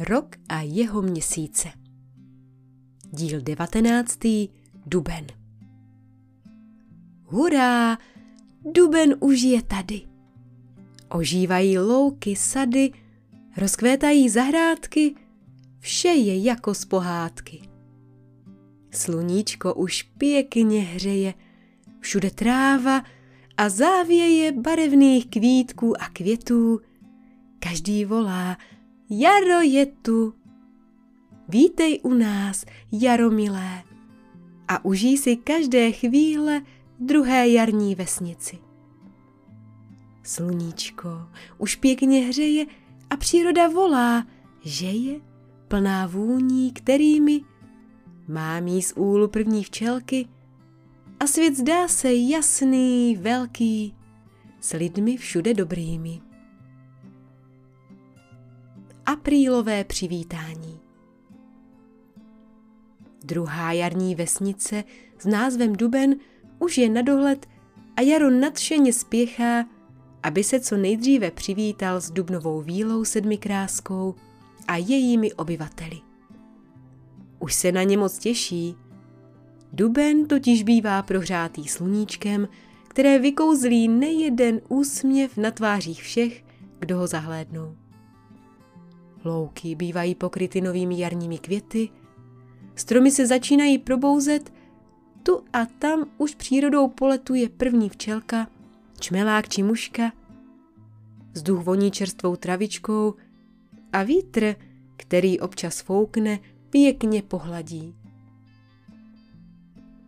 Rok a jeho měsíce. Díl 19. Duben. Hurá! Duben už je tady. Ožívají louky, sady, rozkvétají zahrádky, vše je jako z pohádky. Sluníčko už pěkně hřeje, všude tráva a závěje barevných kvítků a květů. Každý volá, jaro je tu. Vítej u nás, jaro milé, a užij si každé chvíle druhé jarní vesnici. Sluníčko už pěkně hřeje a příroda volá, že je plná vůní, kterými má mí z úlu první včelky a svět zdá se jasný, velký, s lidmi všude dobrými. Aprílové přivítání Druhá jarní vesnice s názvem Duben už je na dohled a Jaro nadšeně spěchá, aby se co nejdříve přivítal s dubnovou vílou sedmikráskou a jejími obyvateli. Už se na ně moc těší. Duben totiž bývá prohřátý sluníčkem, které vykouzlí nejeden úsměv na tvářích všech, kdo ho zahlédnou. Louky bývají pokryty novými jarními květy, stromy se začínají probouzet, tu a tam už přírodou poletuje první včelka, čmelák či muška, vzduch voní čerstvou travičkou a vítr, který občas foukne, pěkně pohladí.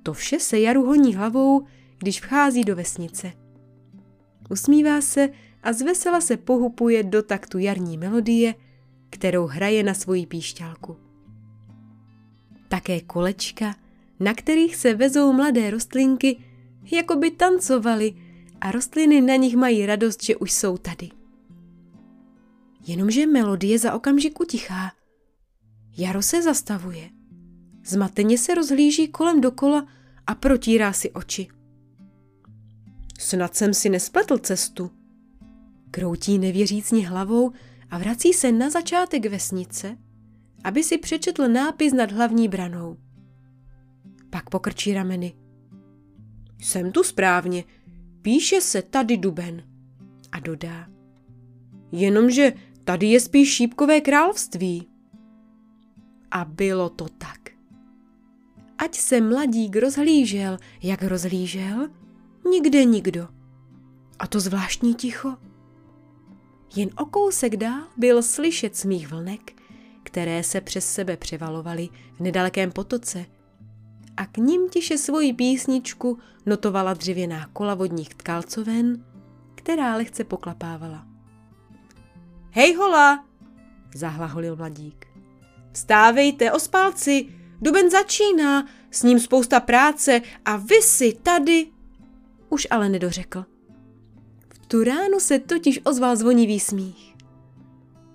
To vše se Jaru honí hlavou, když vchází do vesnice. Usmívá se a zvesela se pohupuje do taktu jarní melodie, kterou hraje na svoji píšťalku. Také kolečka, na kterých se vezou mladé rostlinky, jako by tancovaly a rostliny na nich mají radost, že už jsou tady. Jenomže melodie za okamžik utichá. Jaro se zastavuje. Zmateně se rozhlíží kolem dokola a protírá si oči. Snad jsem si nespletl cestu. Kroutí nevěřícně hlavou a vrací se na začátek vesnice, aby si přečetl nápis nad hlavní branou. Pak pokrčí rameny. Jsem tu správně, píše se tady Duben. A dodá. Jenomže tady je spíš šípkové království. A bylo to tak. Ať se mladík rozhlížel, jak rozhlížel, nikde nikdo. A to zvláštní ticho. Jen o kousek dál byl slyšet smích vlnek, které se přes sebe převalovaly v nedalekém potoce a k ním tiše svoji písničku notovala dřevěná kola vodních tkalcoven, která lehce poklapávala. Hej hola, zahlaholil mladík. Vstávejte, ospálci, duben začíná, s ním spousta práce a vy si tady... Už ale nedořekl. Tu ránu se totiž ozval zvonivý smích.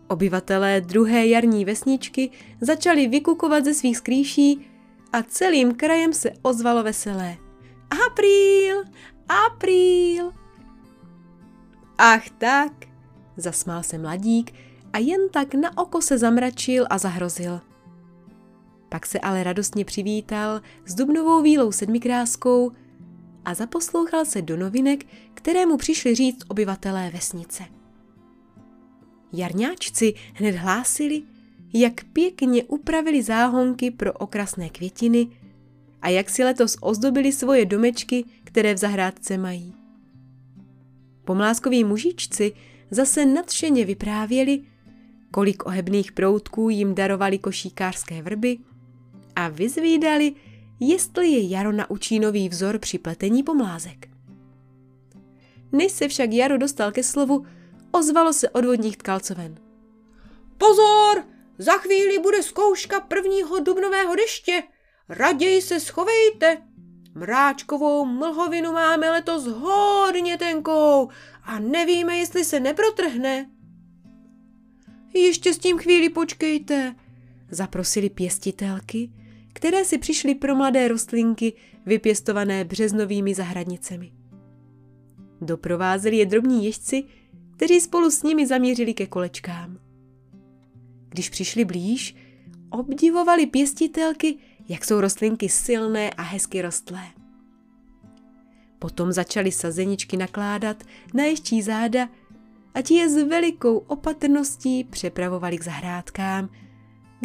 Obyvatelé druhé jarní vesničky začali vykukovat ze svých skrýší a celým krajem se ozvalo veselé. Apríl, apríl. Ach tak, zasmál se mladík a jen tak na oko se zamračil a zahrozil. Pak se ale radostně přivítal s dubnovou vílou sedmikráskou a zaposlouchal se do novinek, které mu přišli říct obyvatelé vesnice. Jarňáčci hned hlásili, jak pěkně upravili záhonky pro okrasné květiny a jak si letos ozdobili svoje domečky, které v zahrádce mají. Pomlázkoví mužičci zase nadšeně vyprávěli, kolik ohebných proutků jim darovali košíkářské vrby a vyzvídali, jestli je Jaro naučí nový vzor při pletení pomlázek. Než se však Jaro dostal ke slovu, ozvalo se od vodních tkalcoven. Pozor! Za chvíli bude zkouška prvního dubnového deště. Raději se schovejte. Mráčkovou mlhovinu máme letos hodně tenkou a nevíme, jestli se neprotrhne. Ještě s tím chvíli počkejte, zaprosili pěstitelky, které si přišly pro mladé rostlinky vypěstované březnovými zahradnicemi. Doprovázeli je drobní ježci, kteří spolu s nimi zamířili ke kolečkám. Když přišli blíž, obdivovali pěstitelky, jak jsou rostlinky silné a hezky rostlé. Potom začali sazeničky nakládat na ještí záda a ti je s velikou opatrností přepravovali k zahrádkám,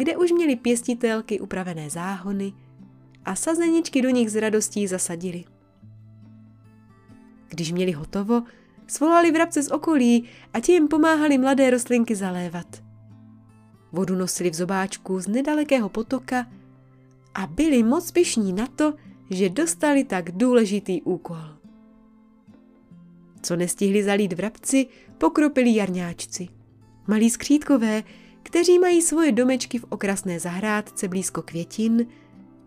kde už měli pěstitelky upravené záhony a sazeničky do nich s radostí zasadili. Když měli hotovo, svolali vrabce z okolí a ti jim pomáhali mladé rostlinky zalévat. Vodu nosili v zobáčku z nedalekého potoka a byli moc pišní na to, že dostali tak důležitý úkol. Co nestihli zalít vrabci, pokropili jarňáčci. Malí skřítkové, kteří mají svoje domečky v okrasné zahrádce blízko květin,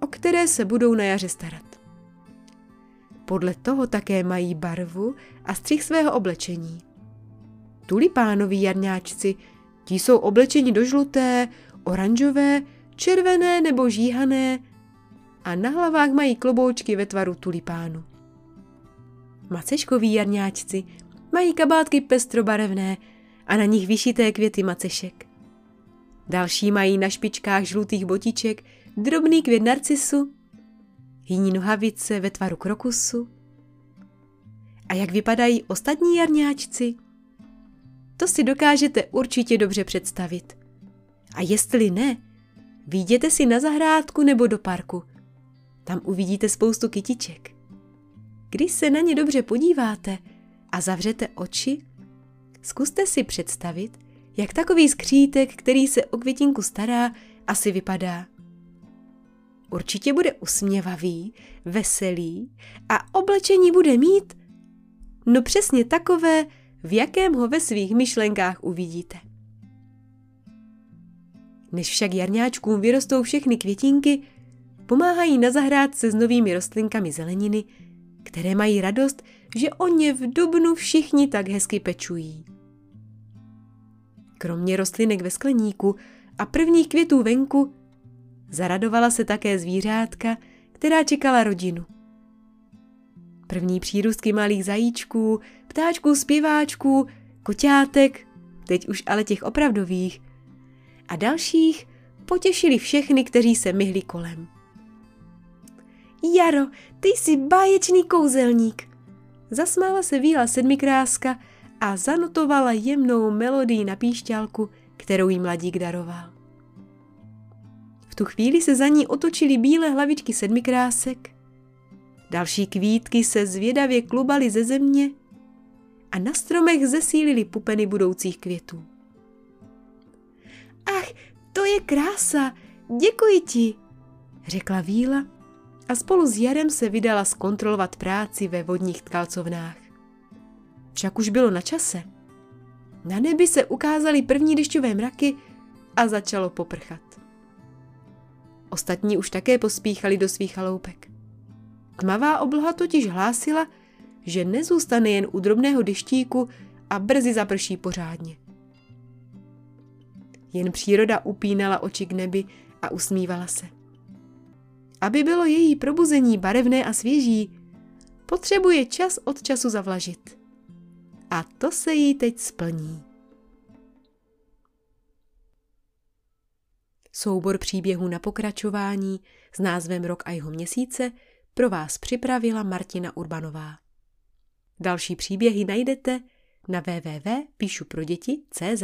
o které se budou na jaře starat. Podle toho také mají barvu a střih svého oblečení. Tulipánoví jarňáčci, ti jsou oblečeni do žluté, oranžové, červené nebo žíhané a na hlavách mají kloboučky ve tvaru tulipánu. Maceškoví jarňáčci mají kabátky pestrobarevné a na nich vyšité květy macešek. Další mají na špičkách žlutých botiček drobný květ narcisu, jiní nohavice ve tvaru krokusu. A jak vypadají ostatní jarňáčci? To si dokážete určitě dobře představit. A jestli ne, výjděte si na zahrádku nebo do parku. Tam uvidíte spoustu kytiček. Když se na ně dobře podíváte a zavřete oči, zkuste si představit, jak takový skřítek, který se o květinku stará, asi vypadá. Určitě bude usměvavý, veselý a oblečení bude mít, no přesně takové, v jakém ho ve svých myšlenkách uvidíte. Než však jarňáčkům vyrostou všechny květinky, pomáhají na zahrádce s novými rostlinkami zeleniny, které mají radost, že o ně v dubnu všichni tak hezky pečují. Kromě rostlinek ve skleníku a prvních květů venku, zaradovala se také zvířátka, která čekala rodinu. První přírůstky malých zajíčků, ptáčků, zpěváčků, koťátek, teď už ale těch opravdových, a dalších potěšili všechny, kteří se myhli kolem. Jaro, ty jsi báječný kouzelník. Zasmála se víla sedmikráska a zanotovala jemnou melodii na píšťalku, kterou jí mladík daroval. V tu chvíli se za ní otočily bílé hlavičky sedmikrásek, další kvítky se zvědavě klubaly ze země a na stromech zesílily pupeny budoucích květů. Ach, to je krása, děkuji ti, řekla víla a spolu s Jarem se vydala zkontrolovat práci ve vodních tkalcovnách. Však už bylo na čase. Na nebi se ukázaly první dešťové mraky a začalo poprchat. Ostatní už také pospíchali do svých chaloupek. Tmavá obloha totiž hlásila, že nezůstane jen u drobného deštíku a brzy zaprší pořádně. Jen příroda upínala oči k nebi a usmívala se. Aby bylo její probuzení barevné a svěží, potřebuje čas od času zavlažit. A to se jí teď splní. Soubor příběhů na pokračování s názvem Rok a jeho měsíce pro vás připravila Martina Urbanová. Další příběhy najdete na www.píšuproděti.cz.